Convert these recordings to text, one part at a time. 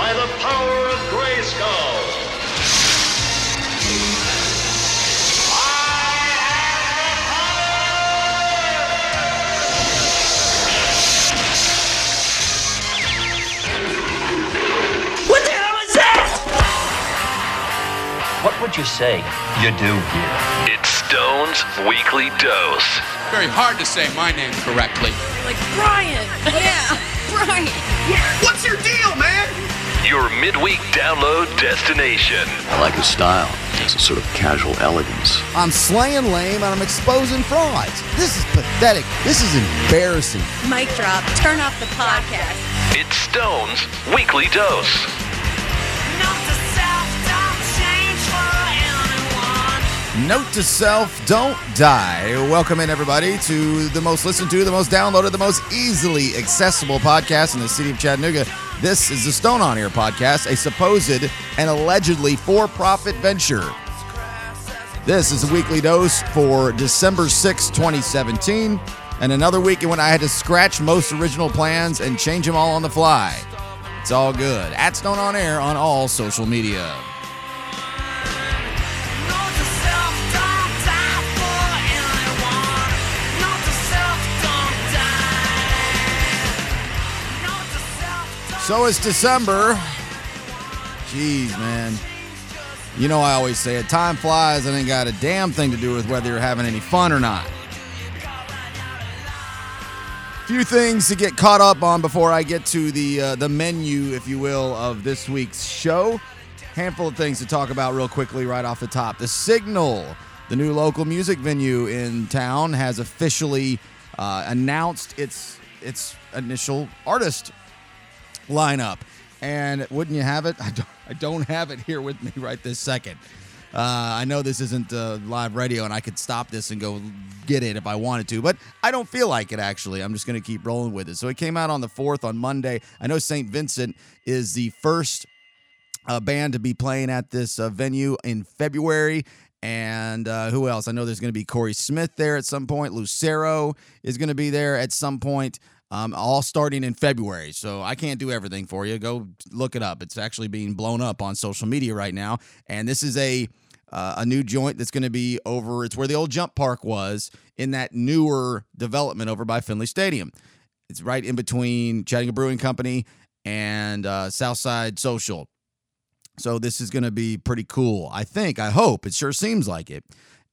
by the power of Grayskull. What the hell is that? What would you say you do here? It's Stone's Weekly Dose. Very hard to say my name correctly. Like Brian. Yeah, Brian. What's your deal, man? Your midweek download destination. I like his style. It's a sort of casual elegance. I'm slaying lame and I'm exposing frauds. This is pathetic. This is embarrassing. Mic drop. Turn off the podcast. It's Stone's Weekly Dose. Note to self, don't die. Welcome in, everybody, to the most listened to, the most downloaded, the most easily accessible podcast in the city of Chattanooga. This is the Stone On Air podcast, a supposed and allegedly for profit venture. This is a weekly dose for December 6, 2017, and another week when I had to scratch most original plans and change them all on the fly. It's all good. At Stone On Air on all social media. So it's December. Jeez, man. You know, I always say it time flies and ain't got a damn thing to do with whether you're having any fun or not. Few things to get caught up on before I get to the uh, the menu, if you will, of this week's show. Handful of things to talk about real quickly right off the top. The Signal, the new local music venue in town, has officially uh, announced its its initial artist lineup. And wouldn't you have it? I don't, I don't have it here with me right this second. Uh, I know this isn't uh, live radio, and I could stop this and go get it if I wanted to, but I don't feel like it actually. I'm just going to keep rolling with it. So it came out on the 4th on Monday. I know St. Vincent is the first uh, band to be playing at this uh, venue in February. And uh, who else? I know there's going to be Corey Smith there at some point. Lucero is going to be there at some point um, all starting in February. So I can't do everything for you. Go look it up. It's actually being blown up on social media right now. And this is a uh, a new joint that's going to be over. It's where the old jump park was in that newer development over by Finley Stadium. It's right in between Chattanooga Brewing Company and uh, Southside Social. So this is going to be pretty cool. I think. I hope. It sure seems like it.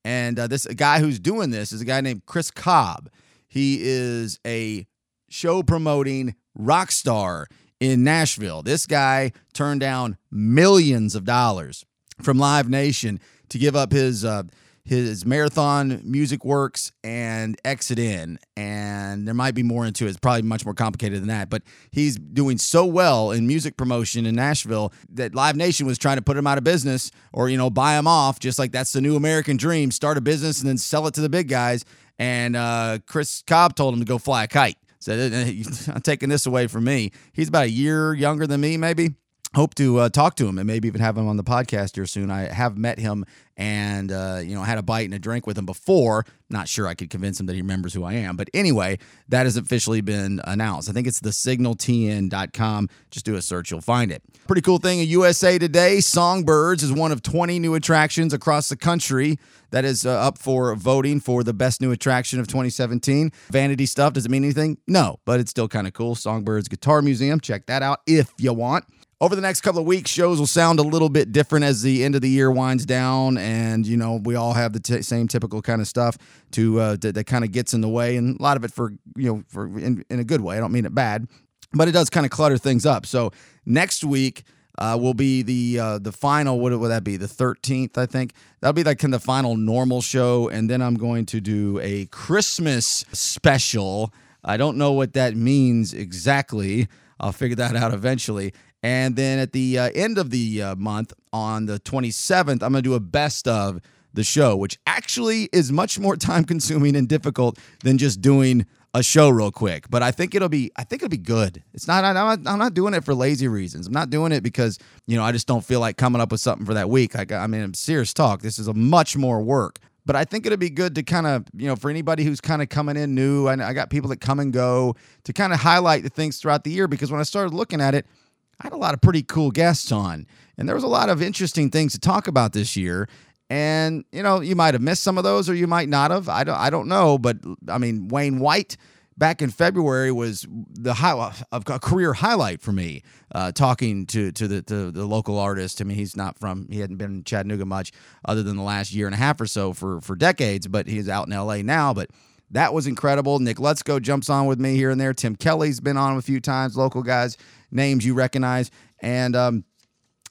And uh, this guy who's doing this is a guy named Chris Cobb. He is a show promoting rock star in Nashville. This guy turned down millions of dollars from Live Nation to give up his uh, his marathon music works and exit in. And there might be more into it. It's probably much more complicated than that. But he's doing so well in music promotion in nashville that live nation was trying to put him out of business or you know buy him off just like that's the new american dream. Start a business and then sell it to the big guys. And uh, chris cobb told him to go fly a kite i'm taking this away from me. He's about a year younger than me maybe hope to uh, talk to him and maybe even have him on the podcast here soon. I have met him and uh, you know had a bite and a drink with him before. Not sure I could convince him that he remembers who I am, but anyway, that has officially been announced. I think it's the signaltn.com. Just do a search, you'll find it. Pretty cool thing in USA Today. Songbirds is one of 20 new attractions across the country that is uh, up for voting for the best new attraction of 2017. Vanity stuff does it mean anything? No, but it's still kind of cool. Songbirds Guitar Museum. Check that out if you want. Over the next couple of weeks, shows will sound a little bit different as the end of the year winds down, and you know we all have the t- same typical kind of stuff to uh, that, that kind of gets in the way, and a lot of it for you know for in, in a good way. I don't mean it bad, but it does kind of clutter things up. So next week uh, will be the uh, the final. What would that be? The thirteenth, I think. That'll be like kind of the final normal show, and then I'm going to do a Christmas special. I don't know what that means exactly. I'll figure that out eventually. And then at the uh, end of the uh, month, on the 27th, I'm going to do a best of the show, which actually is much more time consuming and difficult than just doing a show real quick. But I think it'll be I think it'll be good. It's not I'm not, I'm not doing it for lazy reasons. I'm not doing it because you know I just don't feel like coming up with something for that week. Like I mean, serious talk. This is a much more work. But I think it'd be good to kind of, you know, for anybody who's kind of coming in new, I, I got people that come and go to kind of highlight the things throughout the year because when I started looking at it, I had a lot of pretty cool guests on, and there was a lot of interesting things to talk about this year. And you know, you might have missed some of those, or you might not have. I don't, I don't know. But I mean, Wayne White back in February was the high, a career highlight for me. Uh, talking to to the to the local artist. I mean, he's not from he hadn't been in Chattanooga much other than the last year and a half or so for for decades, but he's out in L.A. now. But that was incredible. Nick Let's jumps on with me here and there. Tim Kelly's been on a few times. Local guys, names you recognize, and um,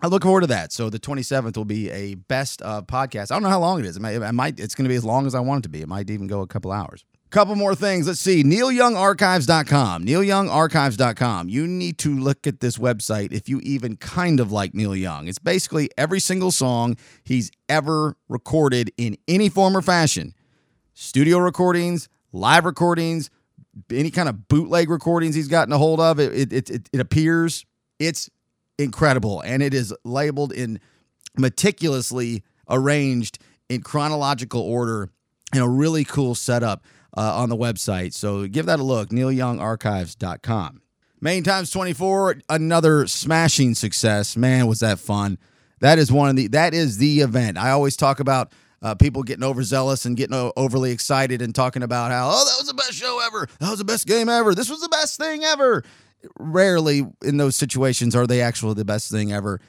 I look forward to that. So the 27th will be a best uh, podcast. I don't know how long it is. It might, it might it's going to be as long as I want it to be. It might even go a couple hours. Couple more things. Let's see. NeilYoungArchives.com. NeilYoungArchives.com. You need to look at this website if you even kind of like Neil Young. It's basically every single song he's ever recorded in any form or fashion studio recordings, live recordings, any kind of bootleg recordings he's gotten a hold of. It, it, it, it appears. It's incredible. And it is labeled in meticulously arranged in chronological order in a really cool setup uh, on the website. So give that a look, neilyoungarchives.com. Main Times 24, another smashing success. Man, was that fun. That is one of the that is the event. I always talk about uh, people getting overzealous and getting overly excited and talking about how, oh, that was the best show ever. That was the best game ever. This was the best thing ever. Rarely in those situations are they actually the best thing ever.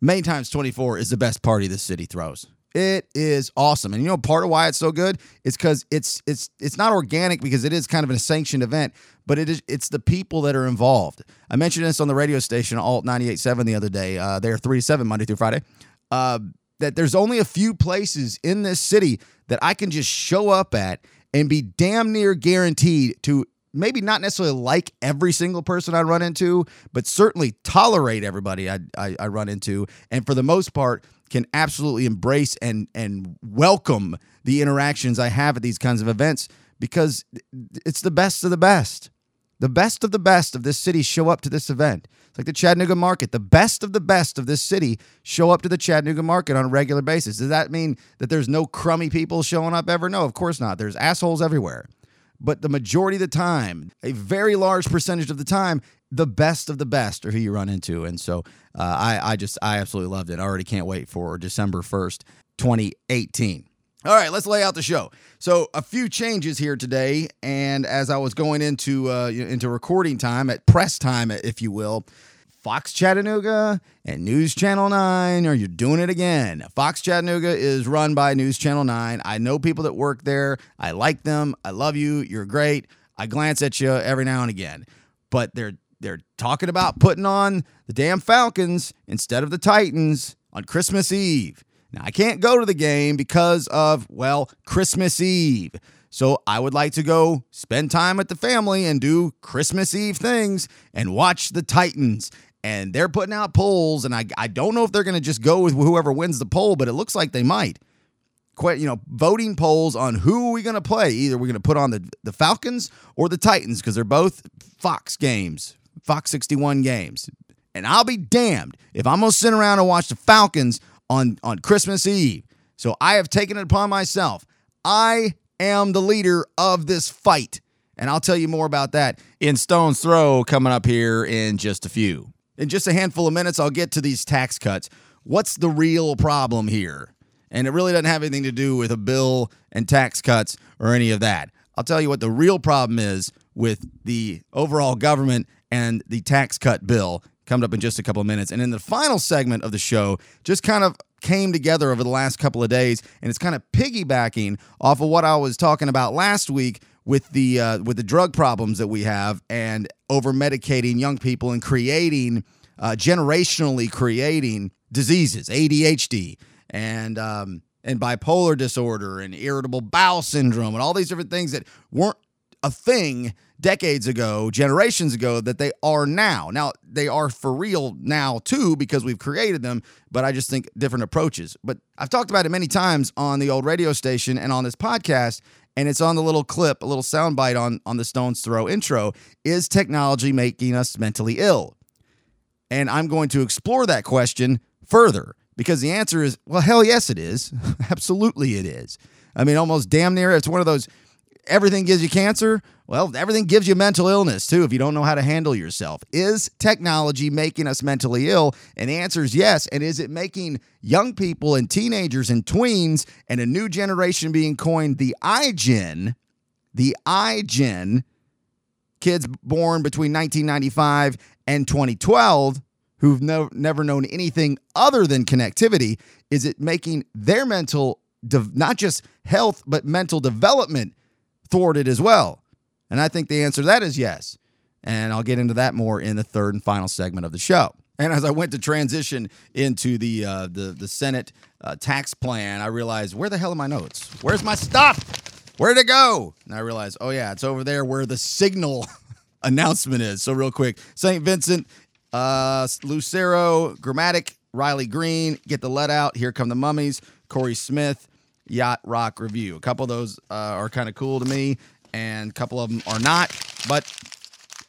Main Times 24 is the best party the city throws. It is awesome. And you know part of why it's so good is cuz it's it's it's not organic because it is kind of a sanctioned event, but it is it's the people that are involved. I mentioned this on the radio station Alt 98.7 the other day. Uh, they're 3 to 7 Monday through Friday. Uh, that there's only a few places in this city that I can just show up at and be damn near guaranteed to maybe not necessarily like every single person I run into, but certainly tolerate everybody I, I, I, run into. And for the most part, can absolutely embrace and and welcome the interactions I have at these kinds of events because it's the best of the best. The best of the best of this city show up to this event. It's like the Chattanooga market. The best of the best of this city show up to the Chattanooga market on a regular basis. Does that mean that there's no crummy people showing up ever? No, of course not. There's assholes everywhere. But the majority of the time, a very large percentage of the time, the best of the best are who you run into. And so uh, I, I just, I absolutely loved it. I already can't wait for December 1st, 2018. All right, let's lay out the show. So a few changes here today, and as I was going into uh, into recording time at press time, if you will, Fox Chattanooga and News Channel 9 are you doing it again. Fox Chattanooga is run by News Channel 9. I know people that work there. I like them. I love you. You're great. I glance at you every now and again. But they're they're talking about putting on the damn Falcons instead of the Titans on Christmas Eve. Now, I can't go to the game because of, well, Christmas Eve. So I would like to go spend time with the family and do Christmas Eve things and watch the Titans. And they're putting out polls, and I, I don't know if they're going to just go with whoever wins the poll, but it looks like they might. Quite, you know, voting polls on who are we going to play. Either we're going to put on the, the Falcons or the Titans because they're both Fox games, Fox 61 games. And I'll be damned if I'm going to sit around and watch the Falcons on, on Christmas Eve. So I have taken it upon myself. I am the leader of this fight. And I'll tell you more about that in Stone's Throw coming up here in just a few. In just a handful of minutes, I'll get to these tax cuts. What's the real problem here? And it really doesn't have anything to do with a bill and tax cuts or any of that. I'll tell you what the real problem is with the overall government and the tax cut bill coming up in just a couple of minutes. And in the final segment of the show, just kind of came together over the last couple of days, and it's kind of piggybacking off of what I was talking about last week with the uh, with the drug problems that we have and over medicating young people and creating uh, generationally creating diseases, ADHD and um, and bipolar disorder and irritable bowel syndrome and all these different things that weren't a thing decades ago, generations ago, that they are now. Now, they are for real now too because we've created them, but I just think different approaches. But I've talked about it many times on the old radio station and on this podcast, and it's on the little clip, a little soundbite on, on the Stones Throw intro. Is technology making us mentally ill? And I'm going to explore that question further because the answer is well, hell yes, it is. Absolutely, it is. I mean, almost damn near. It's one of those everything gives you cancer. Well, everything gives you mental illness too if you don't know how to handle yourself. Is technology making us mentally ill? And the answer is yes. And is it making young people and teenagers and tweens and a new generation being coined the iGen, the iGen, kids born between 1995 and 2012 who've no, never known anything other than connectivity? Is it making their mental, de- not just health, but mental development thwarted as well? And I think the answer to that is yes. And I'll get into that more in the third and final segment of the show. And as I went to transition into the uh, the the Senate uh, tax plan, I realized where the hell are my notes? Where's my stuff? Where'd it go? And I realized, oh yeah, it's over there where the signal announcement is. So real quick, St. Vincent, uh, Lucero, Gramatik, Riley Green, get the Led out. Here come the mummies. Corey Smith, Yacht Rock Review. A couple of those uh, are kind of cool to me and a couple of them are not, but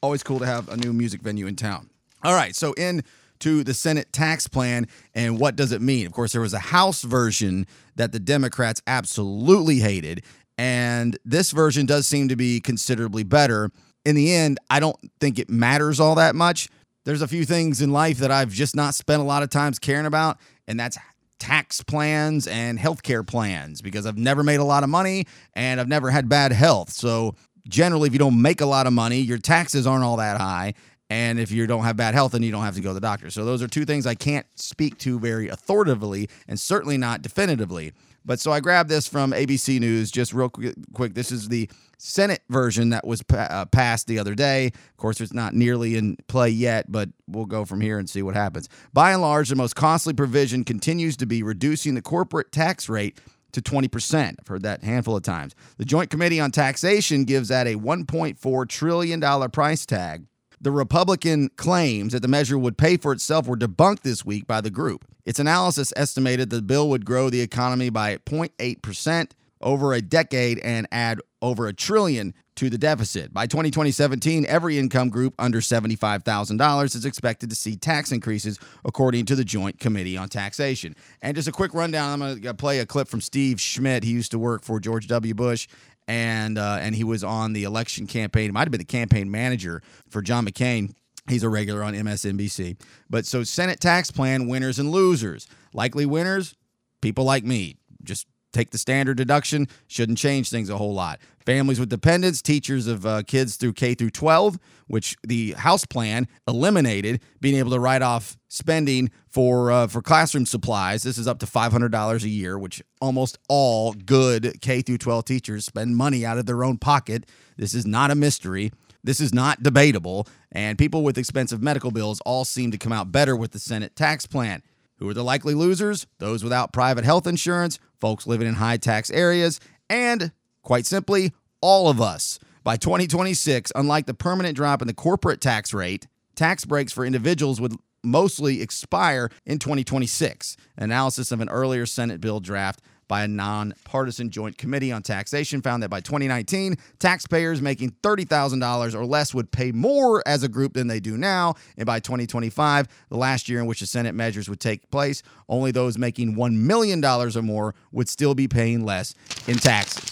always cool to have a new music venue in town. All right, so in to the Senate tax plan and what does it mean? Of course, there was a House version that the Democrats absolutely hated, and this version does seem to be considerably better. In the end, I don't think it matters all that much. There's a few things in life that I've just not spent a lot of times caring about, and that's tax plans and healthcare plans because I've never made a lot of money and I've never had bad health. So generally, if you don't make a lot of money, your taxes aren't all that high. And if you don't have bad health, then you don't have to go to the doctor. So those are two things I can't speak to very authoritatively and certainly not definitively. But so I grabbed this from ABC News just real quick. This is the Senate version that was pa- uh, passed the other day. Of course, it's not nearly in play yet, but we'll go from here and see what happens. By and large, the most costly provision continues to be reducing the corporate tax rate to 20%. I've heard that handful of times. The Joint Committee on Taxation gives that a $1.4 trillion price tag. The Republican claims that the measure would pay for itself were debunked this week by the group. Its analysis estimated the bill would grow the economy by 0.8% over a decade and add over a trillion to the deficit. By 2017, every income group under $75,000 is expected to see tax increases, according to the Joint Committee on Taxation. And just a quick rundown I'm going to play a clip from Steve Schmidt. He used to work for George W. Bush. And uh, and he was on the election campaign. It might have been the campaign manager for John McCain. He's a regular on MSNBC. But so Senate tax plan winners and losers. Likely winners, people like me. Just take the standard deduction shouldn't change things a whole lot. Families with dependents teachers of uh, kids through k through 12 which the house plan eliminated being able to write off spending for uh, for classroom supplies. This is up to $500 a year which almost all good k through 12 teachers spend money out of their own pocket. This is not a mystery. This is not debatable. And people with expensive medical bills all seem to come out better with the senate tax plan. Who are the likely losers? Those without private health insurance, folks living in high tax areas, and quite simply, all of us. By 2026, unlike the permanent drop in the corporate tax rate, tax breaks for individuals would mostly expire in 2026. Analysis of an earlier Senate bill draft by a nonpartisan joint committee on taxation found that by 2019, taxpayers making $30,000 or less would pay more as a group than they do now. And by 2025, the last year in which the Senate measures would take place, only those making $1 million or more would still be paying less in taxes.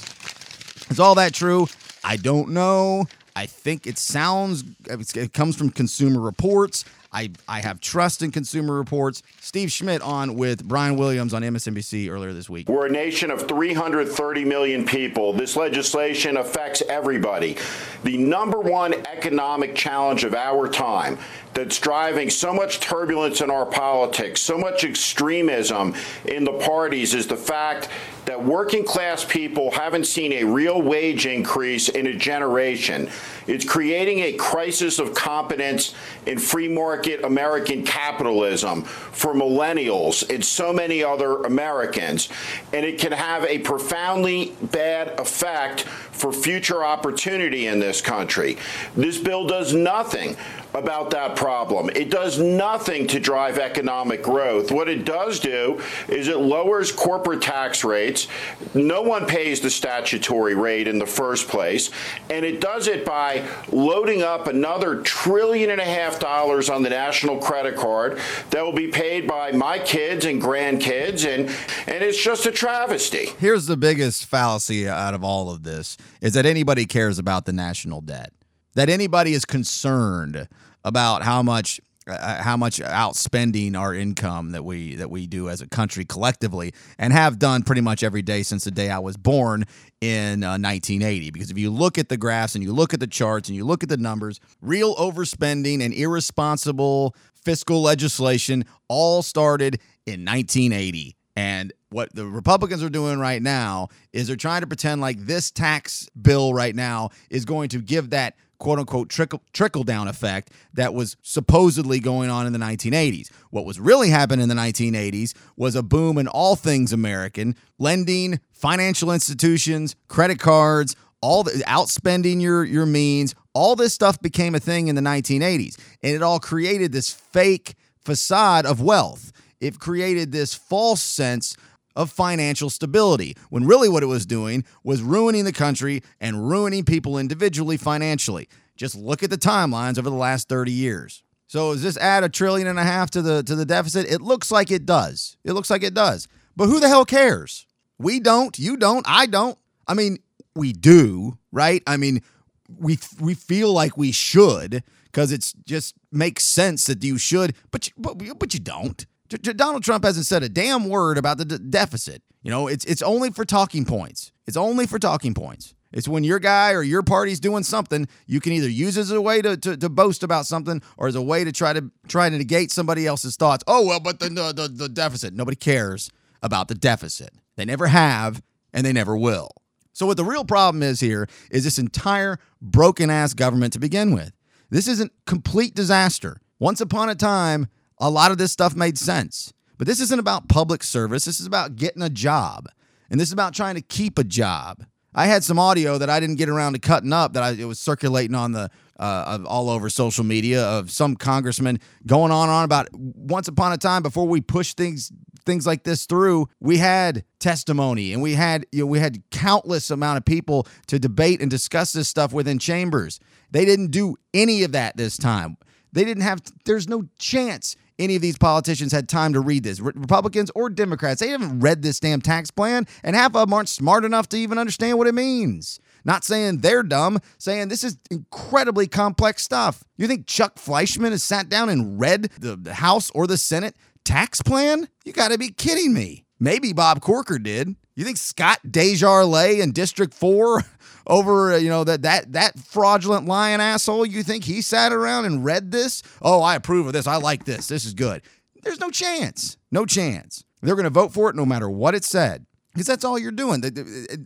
Is all that true? I don't know. I think it sounds, it comes from Consumer Reports. I, I have trust in Consumer Reports. Steve Schmidt on with Brian Williams on MSNBC earlier this week. We're a nation of 330 million people. This legislation affects everybody. The number one economic challenge of our time that's driving so much turbulence in our politics, so much extremism in the parties is the fact that working class people haven't seen a real wage increase in a generation. It's creating a crisis of competence in free market American capitalism for millennials and so many other Americans. And it can have a profoundly bad effect for future opportunity in this country. This bill does nothing about that problem. It does nothing to drive economic growth. What it does do is it lowers corporate tax rates. No one pays the statutory rate in the first place. And it does it by loading up another trillion and a half dollars on the national credit card that will be paid by my kids and grandkids. And, and it's just a travesty. Here's the biggest fallacy out of all of this is that anybody cares about the national debt. That anybody is concerned about how much uh, how much outspending our income that we that we do as a country collectively and have done pretty much every day since the day I was born in uh, 1980 because if you look at the graphs and you look at the charts and you look at the numbers real overspending and irresponsible fiscal legislation all started in 1980 and what the Republicans are doing right now is they're trying to pretend like this tax bill right now is going to give that quote unquote trickle trickle down effect that was supposedly going on in the 1980s. What was really happening in the 1980s was a boom in all things American, lending, financial institutions, credit cards, all the outspending your your means, all this stuff became a thing in the 1980s and it all created this fake facade of wealth. It created this false sense of financial stability, when really what it was doing was ruining the country and ruining people individually financially. Just look at the timelines over the last 30 years. So does this add a trillion and a half to the to the deficit? It looks like it does. It looks like it does. But who the hell cares? We don't, you don't, I don't. I mean, we do, right? I mean, we we feel like we should because it's just makes sense that you should, but you, but, but you don't. Donald Trump hasn't said a damn word about the deficit. You know, it's it's only for talking points. It's only for talking points. It's when your guy or your party's doing something, you can either use it as a way to, to, to, boast about something or as a way to try to try to negate somebody else's thoughts. Oh well, but the, the the deficit. Nobody cares about the deficit. They never have, and they never will. So what the real problem is here is this entire broken ass government to begin with. This is a complete disaster. Once upon a time, a lot of this stuff made sense. But this isn't about public service. This is about getting a job. And this is about trying to keep a job. I had some audio that I didn't get around to cutting up that I, it was circulating on the uh, all over social media of some congressman going on and on about once upon a time before we pushed things things like this through, we had testimony and we had you know we had countless amount of people to debate and discuss this stuff within chambers. They didn't do any of that this time. They didn't have there's no chance any of these politicians had time to read this. Republicans or Democrats, they haven't read this damn tax plan, and half of them aren't smart enough to even understand what it means. Not saying they're dumb, saying this is incredibly complex stuff. You think Chuck Fleischmann has sat down and read the House or the Senate tax plan? You got to be kidding me. Maybe Bob Corker did. You think Scott DesJarlais in District 4 over uh, you know that that that fraudulent lying asshole you think he sat around and read this? Oh i approve of this. I like this. This is good. There's no chance. No chance. They're going to vote for it no matter what it said because that's all you're doing.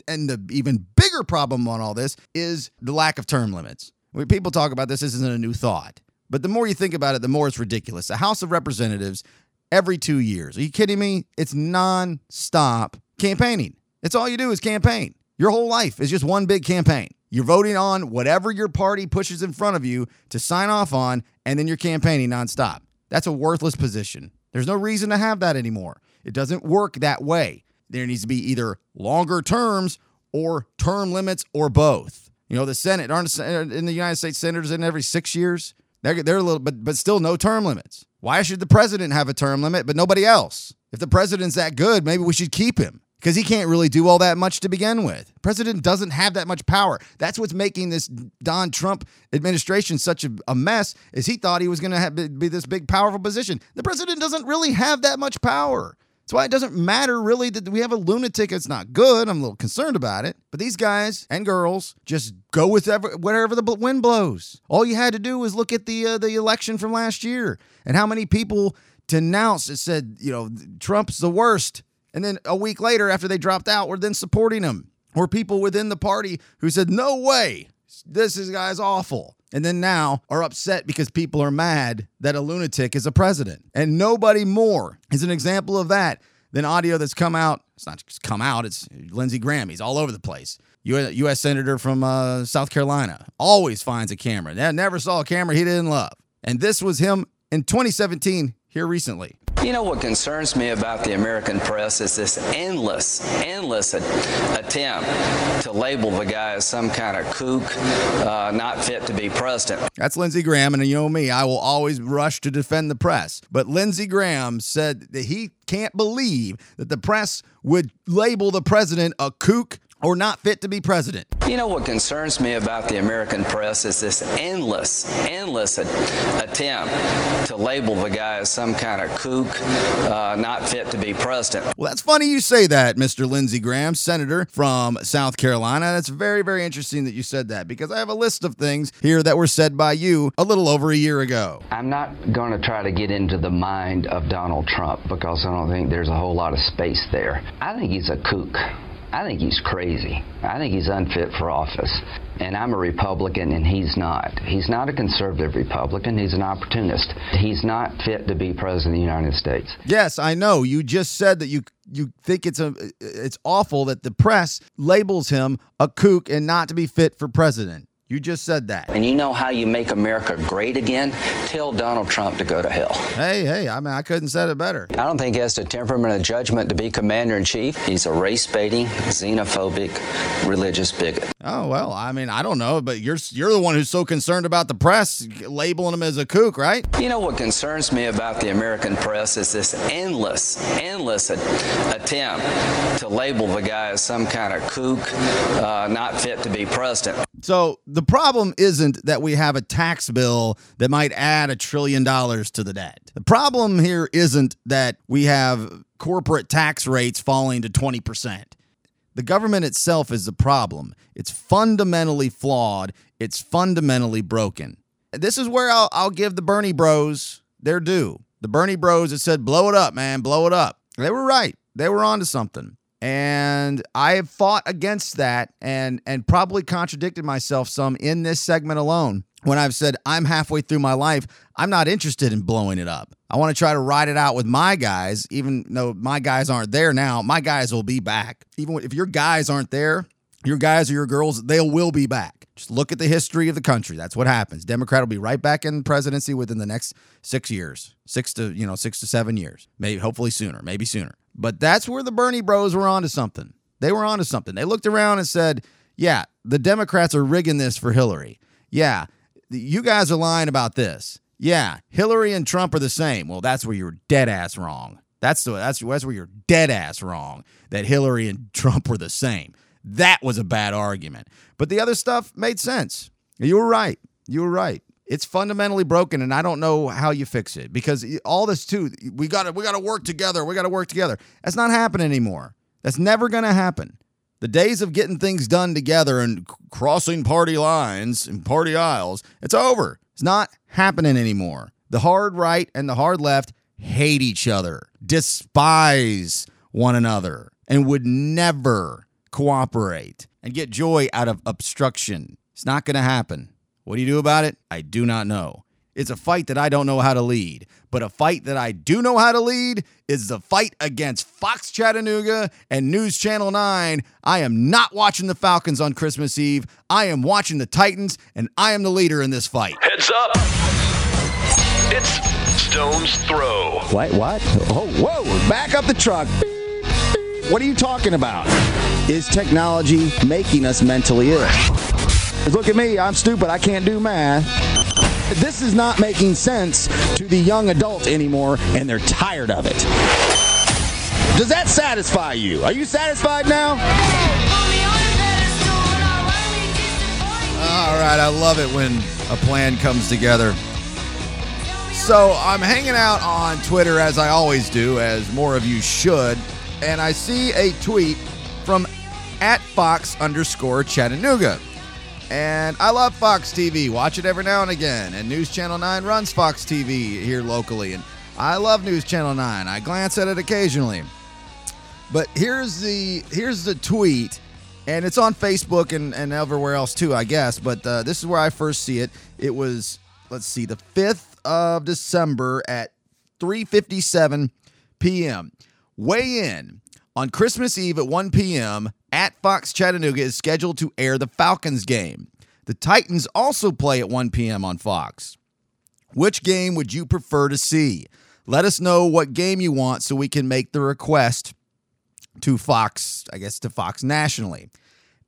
And the even bigger problem on all this is the lack of term limits. When people talk about this. This isn't a new thought. But the more you think about it the more it's ridiculous. The house of representatives every two years. Are you kidding me? It's non-stop campaigning. It's all you do is campaign your whole life is just one big campaign. You're voting on whatever your party pushes in front of you to sign off on, and then you're campaigning nonstop. That's a worthless position. There's no reason to have that anymore. It doesn't work that way. There needs to be either longer terms or term limits or both. You know, the Senate aren't in the United States senators in every six years. They're, they're a little, but but still no term limits. Why should the president have a term limit but nobody else? If the president's that good, maybe we should keep him because he can't really do all that much to begin with. president doesn't have that much power. That's what's making this Don Trump administration such a, a mess. Is he thought he was going to be this big powerful position? The president doesn't really have that much power. That's why it doesn't matter really that we have a lunatic. It's not good. I'm a little concerned about it. But these guys and girls just go with ever, wherever the wind blows. All you had to do was look at the uh, the election from last year and how many people denounced it said, you know, Trump's the worst. And then a week later, after they dropped out, were then supporting him. Or people within the party who said, no way, this is guy's awful. And then now are upset because people are mad that a lunatic is a president. And nobody more is an example of that than audio that's come out. It's not just come out, it's Lindsey Graham. He's all over the place. U.S. Senator from uh, South Carolina always finds a camera. Never saw a camera he didn't love. And this was him in 2017 here recently. You know what concerns me about the American press is this endless, endless attempt to label the guy as some kind of kook, uh, not fit to be president. That's Lindsey Graham, and you know me, I will always rush to defend the press. But Lindsey Graham said that he can't believe that the press would label the president a kook or not fit to be president. You know what concerns me about the American press is this endless, endless attempt to label the guy as some kind of kook, uh, not fit to be president. Well, that's funny you say that, Mr. Lindsey Graham, senator from South Carolina. That's very, very interesting that you said that because I have a list of things here that were said by you a little over a year ago. I'm not going to try to get into the mind of Donald Trump because I don't think there's a whole lot of space there. I think he's a kook. I think he's crazy. I think he's unfit for office. And I'm a Republican, and he's not. He's not a conservative Republican. He's an opportunist. He's not fit to be president of the United States. Yes, I know. You just said that you you think it's a it's awful that the press labels him a kook and not to be fit for president. You just said that. And you know how you make America great again? Tell Donald Trump to go to hell. Hey, hey, I mean, I couldn't said it better. I don't think he has the temperament of judgment to be commander in chief. He's a race baiting, xenophobic, religious bigot. Oh well, I mean, I don't know, but you're you're the one who's so concerned about the press labeling him as a kook, right? You know what concerns me about the American press is this endless, endless attempt to label the guy as some kind of kook, uh, not fit to be president. So the problem isn't that we have a tax bill that might add a trillion dollars to the debt. The problem here isn't that we have corporate tax rates falling to 20%. The government itself is the problem. It's fundamentally flawed, it's fundamentally broken. This is where I'll, I'll give the Bernie bros their due. The Bernie bros that said, blow it up, man, blow it up. They were right. They were onto something and I have fought against that and and probably contradicted myself some in this segment alone when I've said I'm halfway through my life, I'm not interested in blowing it up. I want to try to ride it out with my guys, even though my guys aren't there now. My guys will be back. Even if your guys aren't there, your guys or your girls, they will be back. Just look at the history of the country. That's what happens. Democrat will be right back in presidency within the next six years, six to you know six to seven years, maybe hopefully sooner, maybe sooner. But that's where the Bernie bros were onto something. They were onto something. They looked around and said, "Yeah, the Democrats are rigging this for Hillary. Yeah, you guys are lying about this. Yeah, Hillary and Trump are the same. Well, that's where you're dead ass wrong. That's the that's that's where you're dead ass wrong. That Hillary and Trump were the same." That was a bad argument. But the other stuff made sense. You were right. You were right. It's fundamentally broken, and I don't know how you fix it because all this too. We got to we got to work together. We got to work together. That's not happening anymore. That's never going to happen. The days of getting things done together and crossing party lines and party aisles, it's over. It's not happening anymore. The hard right and the hard left hate each other, despise one another, and would never cooperate and get joy out of obstruction. It's not going to happen. What do you do about it? I do not know. It's a fight that I don't know how to lead. But a fight that I do know how to lead is the fight against Fox Chattanooga and News Channel 9. I am not watching the Falcons on Christmas Eve. I am watching the Titans, and I am the leader in this fight. Heads up! It's Stone's Throw. What? What? Oh, whoa! Back up the truck. What are you talking about? Is technology making us mentally ill? Look at me, I'm stupid, I can't do math. This is not making sense to the young adult anymore, and they're tired of it. Does that satisfy you? Are you satisfied now? All right, I love it when a plan comes together. So I'm hanging out on Twitter as I always do, as more of you should, and I see a tweet from at Fox underscore Chattanooga. And I love Fox TV. Watch it every now and again. And News Channel 9 runs Fox TV here locally. And I love News Channel 9. I glance at it occasionally. But here's the here's the tweet, and it's on Facebook and, and everywhere else too, I guess. But uh, this is where I first see it. It was let's see, the 5th of December at 3:57 p.m. Weigh in on Christmas Eve at 1 p.m. at Fox Chattanooga is scheduled to air the Falcons game. The Titans also play at 1 p.m. on Fox. Which game would you prefer to see? Let us know what game you want so we can make the request to Fox, I guess to Fox nationally.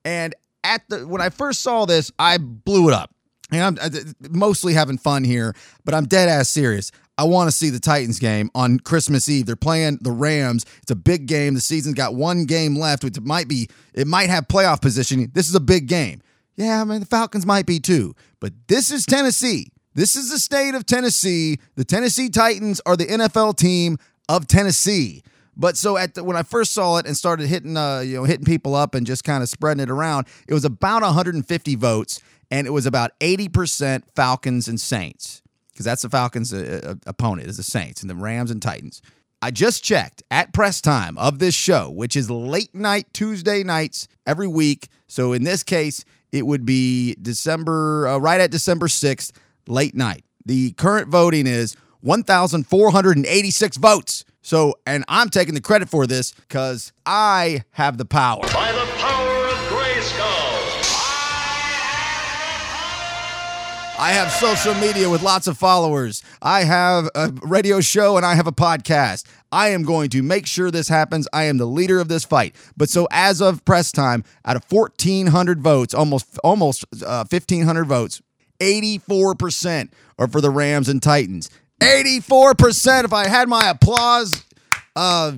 And at the when I first saw this, I blew it up. And I'm mostly having fun here, but I'm dead ass serious. I want to see the Titans game on Christmas Eve. They're playing the Rams. It's a big game. The season's got one game left, which might be it might have playoff positioning. This is a big game. Yeah, I mean the Falcons might be too, but this is Tennessee. This is the state of Tennessee. The Tennessee Titans are the NFL team of Tennessee. But so at the, when I first saw it and started hitting, uh, you know, hitting people up and just kind of spreading it around, it was about 150 votes, and it was about 80% Falcons and Saints because that's the Falcons' uh, uh, opponent is the Saints and the Rams and Titans. I just checked at press time of this show, which is late night Tuesday nights every week. So in this case, it would be December, uh, right at December 6th, late night. The current voting is 1,486 votes. So, and I'm taking the credit for this because I have the power. By the power of Grayskull. I have social media with lots of followers. I have a radio show and I have a podcast. I am going to make sure this happens. I am the leader of this fight. But so as of press time, out of 1,400 votes, almost almost uh, 1,500 votes, 84% are for the Rams and Titans. 84%. If I had my applause uh,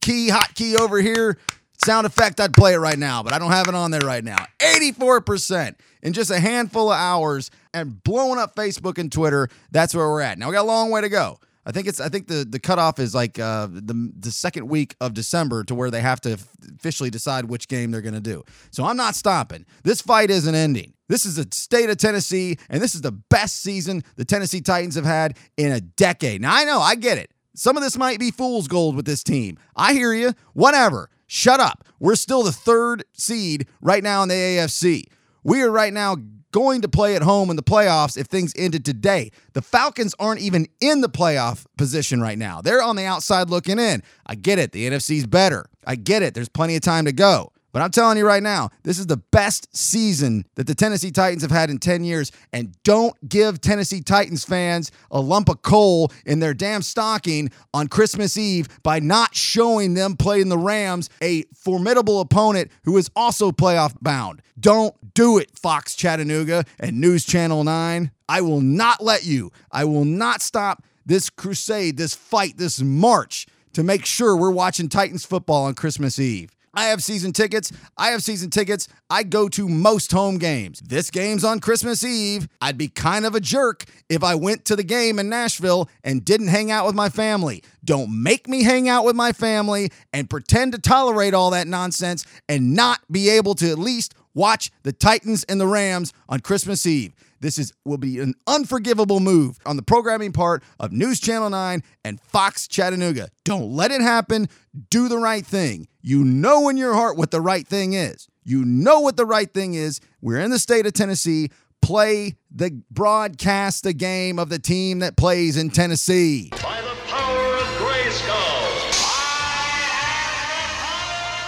key, hot key over here, sound effect, I'd play it right now, but I don't have it on there right now. 84% in just a handful of hours and blowing up Facebook and Twitter. That's where we're at. Now we got a long way to go. I think it's I think the the cutoff is like uh, the the second week of December to where they have to officially decide which game they're going to do. So I'm not stopping. This fight isn't ending. This is the state of Tennessee, and this is the best season the Tennessee Titans have had in a decade. Now I know I get it. Some of this might be fool's gold with this team. I hear you. Whatever. Shut up. We're still the third seed right now in the AFC. We are right now going to play at home in the playoffs if things ended today. The Falcons aren't even in the playoff position right now. They're on the outside looking in. I get it. The NFC's better. I get it. There's plenty of time to go. But I'm telling you right now, this is the best season that the Tennessee Titans have had in 10 years. And don't give Tennessee Titans fans a lump of coal in their damn stocking on Christmas Eve by not showing them playing the Rams, a formidable opponent who is also playoff bound. Don't do it, Fox Chattanooga and News Channel 9. I will not let you. I will not stop this crusade, this fight, this march to make sure we're watching Titans football on Christmas Eve. I have season tickets. I have season tickets. I go to most home games. This game's on Christmas Eve. I'd be kind of a jerk if I went to the game in Nashville and didn't hang out with my family. Don't make me hang out with my family and pretend to tolerate all that nonsense and not be able to at least watch the Titans and the Rams on Christmas Eve. This is will be an unforgivable move on the programming part of News Channel 9 and Fox Chattanooga. Don't let it happen. Do the right thing. You know in your heart what the right thing is. You know what the right thing is. We're in the state of Tennessee. Play the broadcast the game of the team that plays in Tennessee. By the power of Grayskull.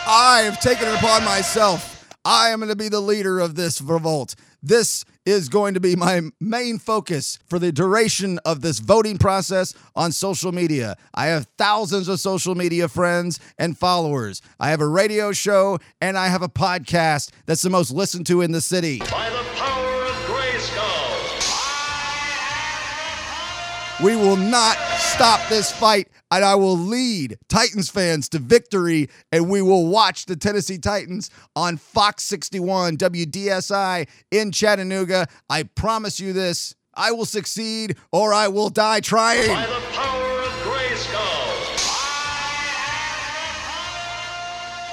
I have taken it upon myself. I am going to be the leader of this revolt. This is going to be my main focus for the duration of this voting process on social media. I have thousands of social media friends and followers. I have a radio show and I have a podcast that's the most listened to in the city. We will not stop this fight, and I will lead Titans fans to victory, and we will watch the Tennessee Titans on Fox 61 WDSI in Chattanooga. I promise you this. I will succeed or I will die trying. By the power of Grayskull.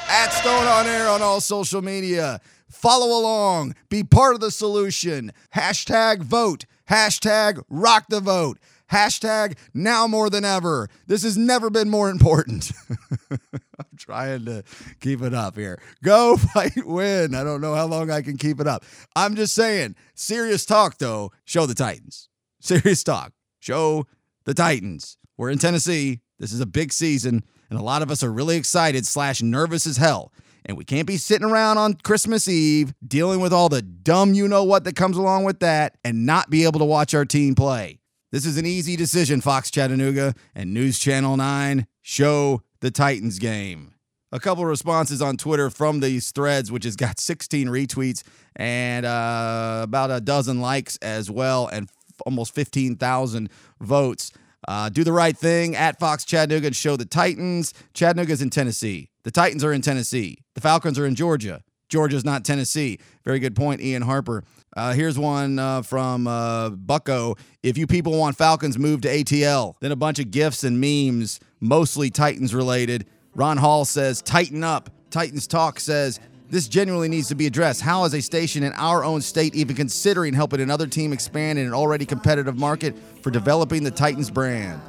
At Stone on Air on all social media. Follow along. Be part of the solution. Hashtag vote. Hashtag rock the vote. Hashtag now more than ever. This has never been more important. I'm trying to keep it up here. Go fight win. I don't know how long I can keep it up. I'm just saying, serious talk though, show the Titans. Serious talk. Show the Titans. We're in Tennessee. This is a big season, and a lot of us are really excited slash nervous as hell. And we can't be sitting around on Christmas Eve dealing with all the dumb you know what that comes along with that and not be able to watch our team play. This is an easy decision, Fox Chattanooga and News Channel 9. Show the Titans game. A couple responses on Twitter from these threads, which has got 16 retweets and uh, about a dozen likes as well, and f- almost 15,000 votes. Uh, do the right thing at Fox Chattanooga and show the Titans. Chattanooga's in Tennessee. The Titans are in Tennessee. The Falcons are in Georgia. Georgia's not Tennessee. Very good point, Ian Harper. Uh, here's one uh, from uh, Bucko. If you people want Falcons moved to ATL, then a bunch of gifs and memes, mostly Titans related. Ron Hall says, Tighten up. Titans Talk says, this genuinely needs to be addressed. How is a station in our own state even considering helping another team expand in an already competitive market for developing the Titans brand?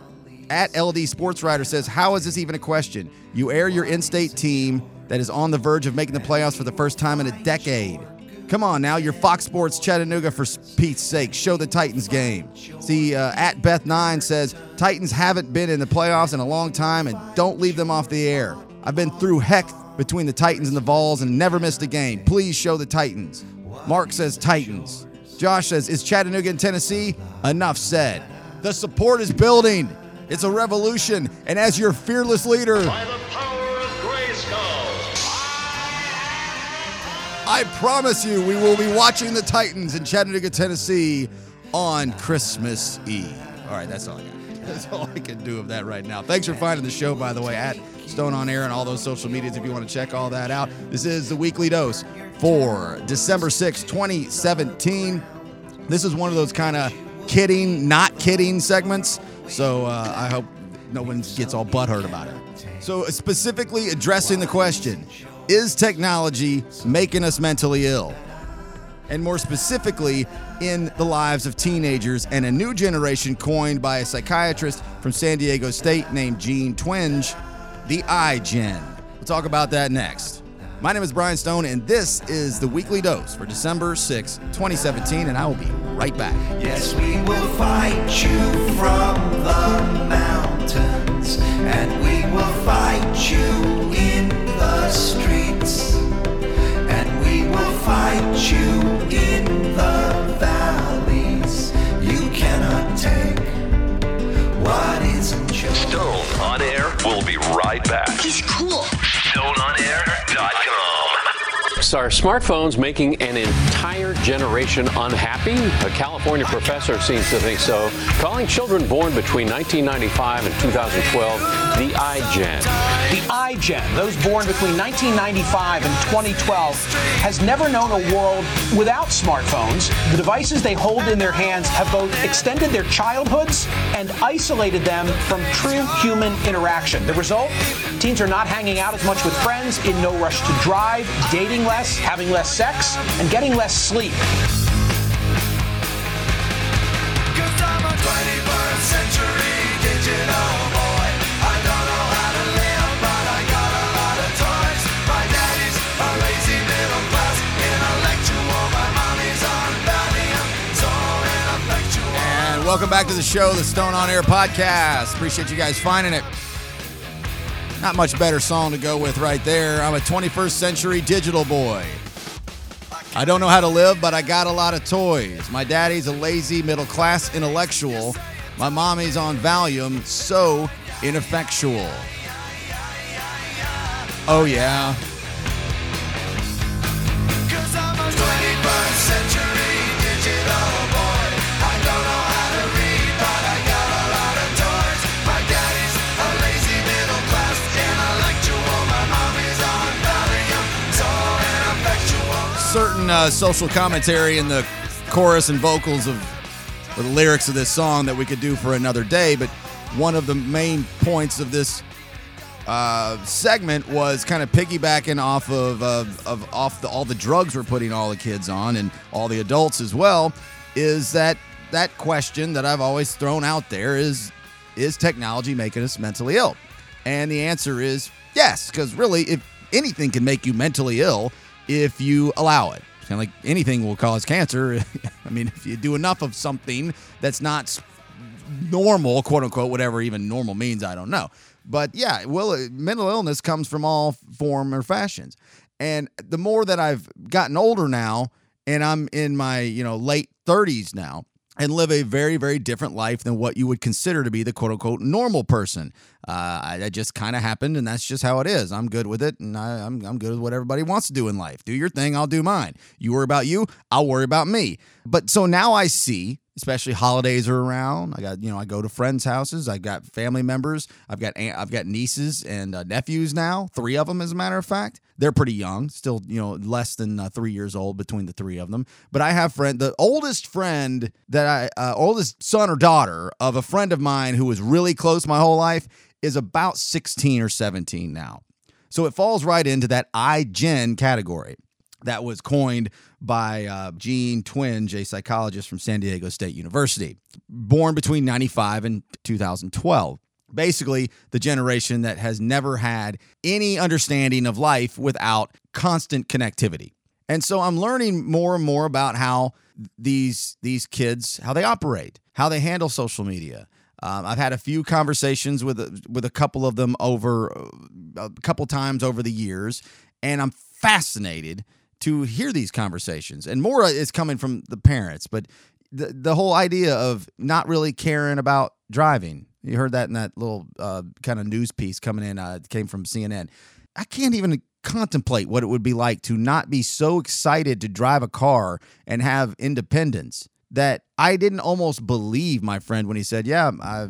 At LD Sports Writer says, How is this even a question? You air your in state team that is on the verge of making the playoffs for the first time in a decade. Come on now, you're Fox Sports Chattanooga for Pete's sake. Show the Titans game. See, uh, at Beth9 says, Titans haven't been in the playoffs in a long time and don't leave them off the air. I've been through heck between the Titans and the Vols and never missed a game. Please show the Titans. Mark says Titans. Josh says, Is Chattanooga in Tennessee? Enough said. The support is building. It's a revolution. And as your fearless leader, I promise you, we will be watching the Titans in Chattanooga, Tennessee on Christmas Eve. All right, that's all I got. That's all I can do of that right now. Thanks for finding the show, by the way, at Stone on Air and all those social medias if you want to check all that out. This is the weekly dose for December 6, 2017. This is one of those kind of kidding, not kidding segments. So uh, I hope no one gets all butthurt about it. So, specifically addressing the question Is technology making us mentally ill? And more specifically, in the lives of teenagers and a new generation coined by a psychiatrist from San Diego State named Jean Twenge, the iGen. We'll talk about that next. My name is Brian Stone, and this is the weekly dose for December 6, 2017, and I will be right back. Yes, we will fight you from the mountains, and we will fight you in the streets, fight you in the valleys. You cannot take what isn't yours. Stone on air. We'll be right back. He's cool. StoneOnAir.com. Are smartphones making an entire generation unhappy? A California professor seems to think so, calling children born between 1995 and 2012 the iGen. The iGen, those born between 1995 and 2012, has never known a world without smartphones. The devices they hold in their hands have both extended their childhoods and isolated them from true human interaction. The result? Teens are not hanging out as much with friends, in no rush to drive, dating less, having less sex, and getting less sleep. And welcome back to the show, the Stone on Air podcast. Appreciate you guys finding it. Not much better song to go with right there. I'm a 21st century digital boy. I don't know how to live, but I got a lot of toys. My daddy's a lazy middle class intellectual. My mommy's on Valium, so ineffectual. Oh, yeah. Uh, social commentary in the chorus and vocals of the lyrics of this song that we could do for another day. But one of the main points of this uh, segment was kind of piggybacking off of, of, of off the, all the drugs we're putting all the kids on and all the adults as well. Is that that question that I've always thrown out there is is technology making us mentally ill? And the answer is yes, because really, if anything can make you mentally ill, if you allow it. Of like anything will cause cancer. I mean, if you do enough of something that's not normal, quote unquote, whatever even normal means, I don't know. But yeah, well, uh, mental illness comes from all form or fashions. And the more that I've gotten older now, and I'm in my you know late 30s now, and live a very, very different life than what you would consider to be the quote unquote normal person. Uh, that just kind of happened, and that's just how it is. I'm good with it, and I, I'm, I'm good with what everybody wants to do in life. Do your thing, I'll do mine. You worry about you, I'll worry about me. But so now I see especially holidays are around. I got you know I go to friends' houses. I've got family members. I've got aunt, I've got nieces and uh, nephews now. Three of them, as a matter of fact. They're pretty young, still you know less than uh, three years old between the three of them. But I have friend the oldest friend that I uh, oldest son or daughter of a friend of mine who was really close my whole life is about 16 or 17 now. So it falls right into that iGen category that was coined by uh, Jean Twenge, a psychologist from San Diego State University, born between 95 and 2012. Basically, the generation that has never had any understanding of life without constant connectivity. And so I'm learning more and more about how these these kids how they operate, how they handle social media, um, I've had a few conversations with with a couple of them over uh, a couple times over the years, and I'm fascinated to hear these conversations. And more is coming from the parents, but the the whole idea of not really caring about driving. You heard that in that little uh, kind of news piece coming in. Uh, came from CNN. I can't even contemplate what it would be like to not be so excited to drive a car and have independence that I didn't almost believe my friend when he said, "Yeah, I,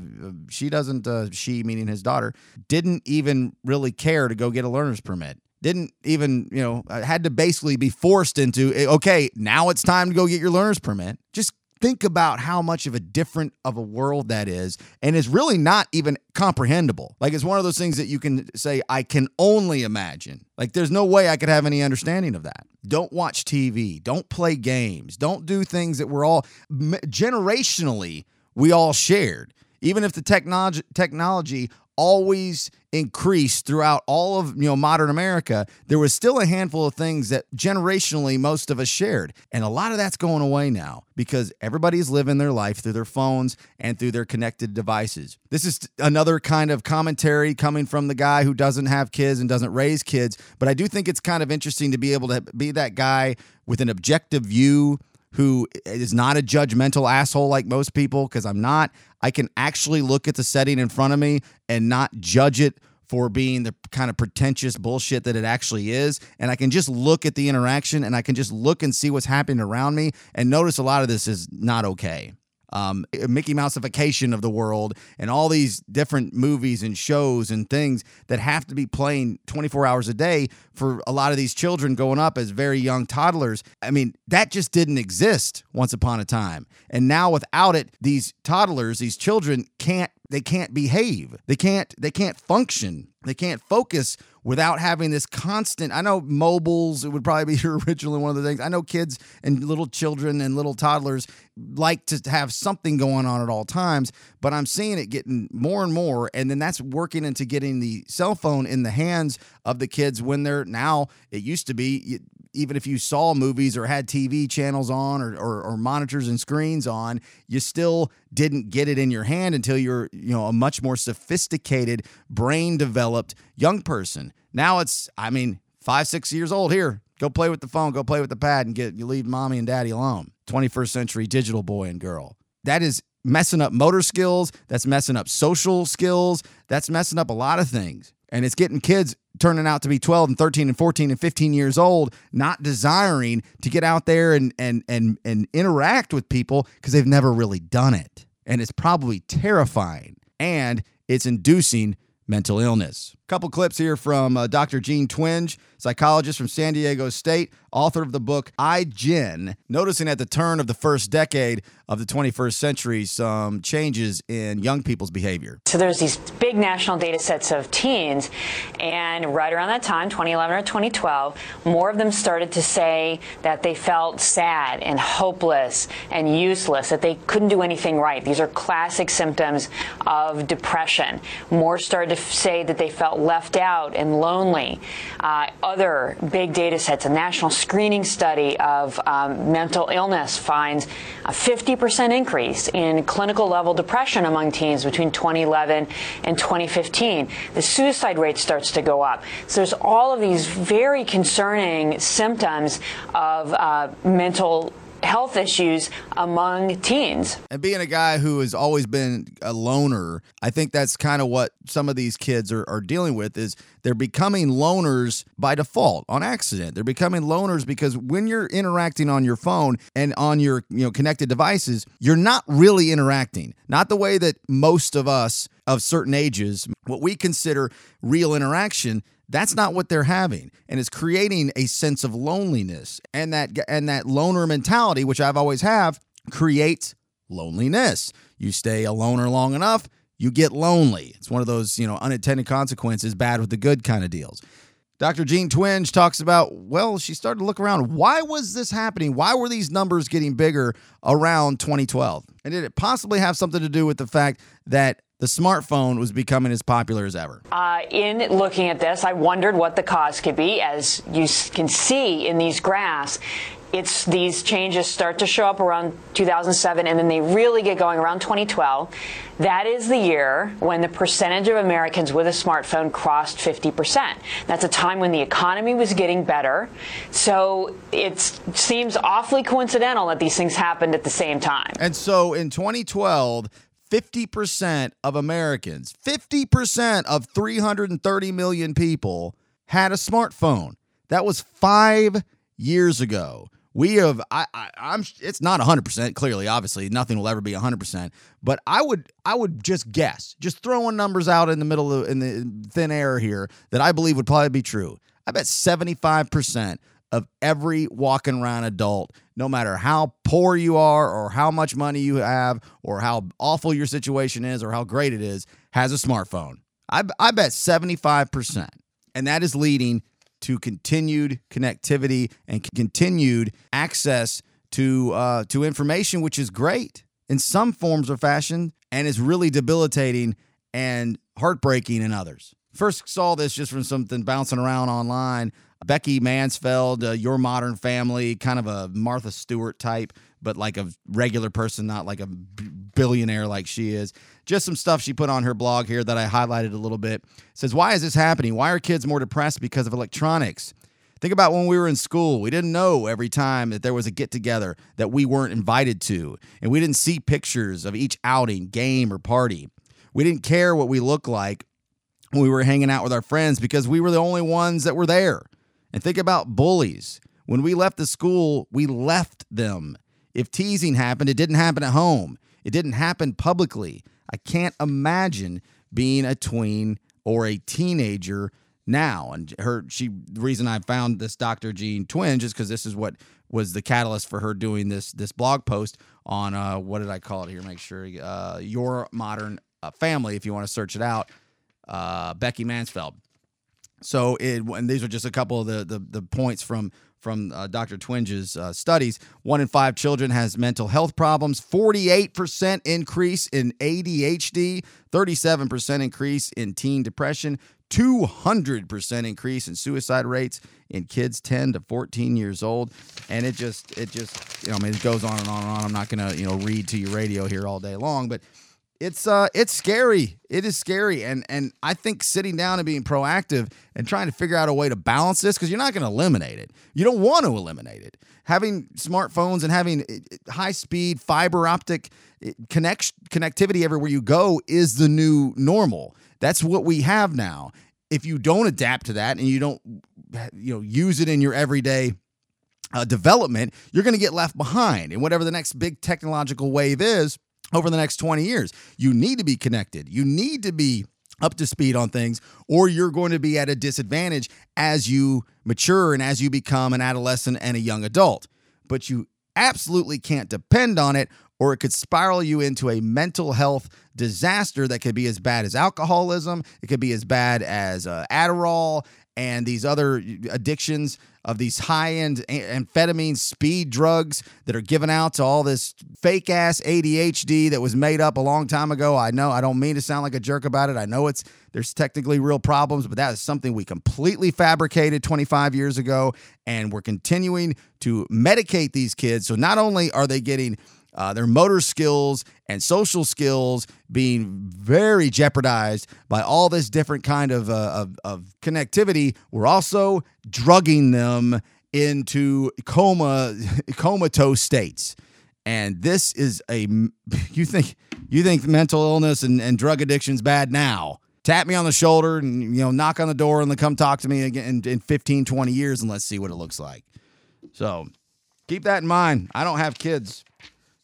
she doesn't. Uh, she, meaning his daughter, didn't even really care to go get a learner's permit. Didn't even, you know, uh, had to basically be forced into. Okay, now it's time to go get your learner's permit. Just think about how much of a different of a world that is and it's really not even comprehensible. Like it's one of those things that you can say i can only imagine. Like there's no way i could have any understanding of that. Don't watch tv don't play games. Don't do things that we're all generationally we all shared. Even if the technology technology always increased throughout all of you know modern America, there was still a handful of things that generationally most of us shared. And a lot of that's going away now because everybody's living their life through their phones and through their connected devices. This is another kind of commentary coming from the guy who doesn't have kids and doesn't raise kids, but I do think it's kind of interesting to be able to be that guy with an objective view who is not a judgmental asshole like most people, because I'm not. I can actually look at the setting in front of me and not judge it for being the kind of pretentious bullshit that it actually is. And I can just look at the interaction and I can just look and see what's happening around me and notice a lot of this is not okay um, Mickey Mouseification of the world and all these different movies and shows and things that have to be playing 24 hours a day for a lot of these children going up as very young toddlers. I mean, that just didn't exist once upon a time. And now without it, these toddlers, these children can't they can't behave. They can't they can't function. They can't focus without having this constant. I know mobiles, it would probably be originally one of the things. I know kids and little children and little toddlers like to have something going on at all times, but I'm seeing it getting more and more. And then that's working into getting the cell phone in the hands of the kids when they're now, it used to be even if you saw movies or had TV channels on or, or, or, monitors and screens on, you still didn't get it in your hand until you're, you know, a much more sophisticated, brain developed young person. Now it's, I mean, five, six years old here. Go play with the phone, go play with the pad and get you leave mommy and daddy alone. 21st century digital boy and girl. That is messing up motor skills. That's messing up social skills. That's messing up a lot of things. And it's getting kids turning out to be 12 and 13 and 14 and 15 years old not desiring to get out there and and and and interact with people because they've never really done it. And it's probably terrifying and it's inducing mental illness couple clips here from uh, dr jean twenge psychologist from san diego state author of the book I iGen, noticing at the turn of the first decade of the 21st century some changes in young people's behavior. So there's these big national data sets of teens, and right around that time, 2011 or 2012, more of them started to say that they felt sad and hopeless and useless, that they couldn't do anything right. These are classic symptoms of depression. More started to say that they felt left out and lonely. Uh, other big data sets, a national screening study of um, mental illness finds a 50% increase in clinical level depression among teens between 2011 and 2015. The suicide rate starts to go up. So there's all of these very concerning symptoms of uh, mental health issues among teens. And being a guy who has always been a loner, I think that's kind of what some of these kids are, are dealing with is they're becoming loners by default on accident. They're becoming loners because when you're interacting on your phone and on your you know connected devices, you're not really interacting. Not the way that most of us of certain ages, what we consider real interaction, that's not what they're having and it's creating a sense of loneliness and that and that loner mentality which I've always have creates loneliness you stay a loner long enough you get lonely it's one of those you know unintended consequences bad with the good kind of deals Dr. Jean Twenge talks about, well, she started to look around. Why was this happening? Why were these numbers getting bigger around 2012? And did it possibly have something to do with the fact that the smartphone was becoming as popular as ever. Uh, in looking at this, I wondered what the cause could be. As you can see in these graphs, it's these changes start to show up around 2007 and then they really get going around 2012 that is the year when the percentage of americans with a smartphone crossed 50% that's a time when the economy was getting better so it seems awfully coincidental that these things happened at the same time and so in 2012 50% of Americans, 50% of 330 million people had a smartphone. That was five years ago. We have, I, I, I'm, it's not 100%, clearly, obviously, nothing will ever be 100%, but I would, I would just guess, just throwing numbers out in the middle of, in the thin air here that I believe would probably be true. I bet 75% of every walking around adult, no matter how poor you are or how much money you have or how awful your situation is or how great it is, has a smartphone. I, I bet 75%. And that is leading to continued connectivity and continued access to uh, to information, which is great in some forms or fashion, and is really debilitating and heartbreaking in others. First saw this just from something bouncing around online Becky Mansfield, uh, Your Modern Family, kind of a Martha Stewart type, but like a regular person, not like a billionaire like she is. Just some stuff she put on her blog here that I highlighted a little bit. It says, Why is this happening? Why are kids more depressed because of electronics? Think about when we were in school. We didn't know every time that there was a get together that we weren't invited to, and we didn't see pictures of each outing, game, or party. We didn't care what we looked like when we were hanging out with our friends because we were the only ones that were there. And think about bullies. When we left the school, we left them. If teasing happened, it didn't happen at home. It didn't happen publicly. I can't imagine being a tween or a teenager now. And her she the reason I found this Dr. Jean Twenge is because this is what was the catalyst for her doing this this blog post on uh what did I call it here? Make sure uh your modern uh, family if you want to search it out. Uh Becky Mansfield. So it, and these are just a couple of the the, the points from from uh, Dr. Twenge's uh, studies. One in five children has mental health problems. Forty-eight percent increase in ADHD. Thirty-seven percent increase in teen depression. 200% increase in suicide rates in kids 10 to 14 years old and it just it just you know I mean it goes on and on and on I'm not going to you know read to your radio here all day long but it's uh it's scary. It is scary, and and I think sitting down and being proactive and trying to figure out a way to balance this because you're not going to eliminate it. You don't want to eliminate it. Having smartphones and having high speed fiber optic connect connectivity everywhere you go is the new normal. That's what we have now. If you don't adapt to that and you don't you know use it in your everyday uh, development, you're going to get left behind. And whatever the next big technological wave is over the next 20 years. You need to be connected. You need to be up to speed on things, or you're going to be at a disadvantage as you mature and as you become an adolescent and a young adult. But you absolutely can't depend on it, or it could spiral you into a mental health disaster that could be as bad as alcoholism, it could be as bad as uh, Adderall and these other addictions of these high end amphetamine speed drugs that are given out to all this fake ass ADHD that was made up a long time ago. I know I don't mean to sound like a jerk about it. I know it's there's technically real problems, but that is something we completely fabricated 25 years ago and we're continuing to medicate these kids. So not only are they getting uh, their motor skills and social skills being very jeopardized by all this different kind of, uh, of, of connectivity. We're also drugging them into coma comatose states. And this is a you think you think mental illness and, and drug addiction's bad now. Tap me on the shoulder and you know knock on the door and then come talk to me again in, in 15, 20 years and let's see what it looks like. So keep that in mind. I don't have kids.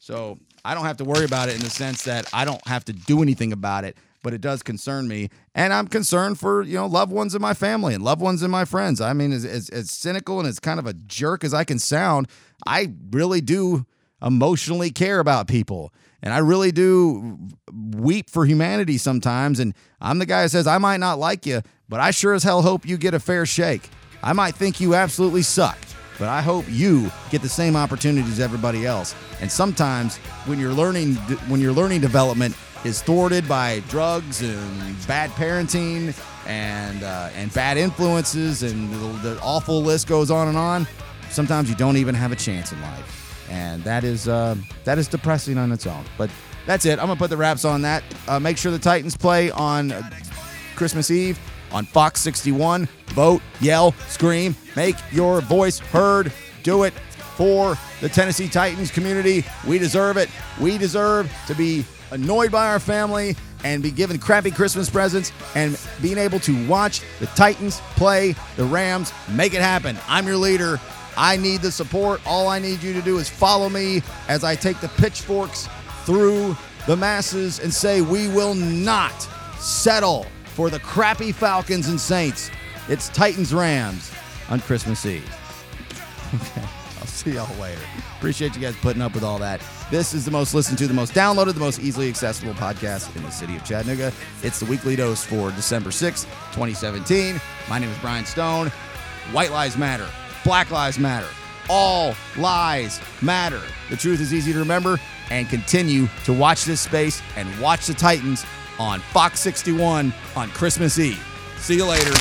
So I don't have to worry about it in the sense that I don't have to do anything about it, but it does concern me. And I'm concerned for, you know, loved ones in my family and loved ones in my friends. I mean, as, as, as cynical and as kind of a jerk as I can sound, I really do emotionally care about people. And I really do weep for humanity sometimes. And I'm the guy that says, I might not like you, but I sure as hell hope you get a fair shake. I might think you absolutely suck, but I hope you get the same opportunities as everybody else. And sometimes when you're learning when your learning development is thwarted by drugs and bad parenting and uh, and bad influences and the, the awful list goes on and on, sometimes you don't even have a chance in life and that is uh, that is depressing on its own. But that's it. I'm gonna put the wraps on that. Uh, make sure the Titans play on Christmas Eve on Fox 61. Vote, yell, scream, make your voice heard. Do it for the Tennessee Titans community. We deserve it. We deserve to be annoyed by our family and be given crappy Christmas presents and being able to watch the Titans play the Rams. Make it happen. I'm your leader. I need the support. All I need you to do is follow me as I take the pitchforks through the masses and say, we will not settle for the crappy Falcons and Saints. It's Titans Rams on Christmas Eve. Okay. I'll see y'all later. Appreciate you guys putting up with all that. This is the most listened to, the most downloaded, the most easily accessible podcast in the city of Chattanooga. It's the weekly dose for December 6th, 2017. My name is Brian Stone. White Lives Matter. Black Lives Matter. All lies matter. The truth is easy to remember and continue to watch this space and watch the Titans on Fox 61 on Christmas Eve. See you later.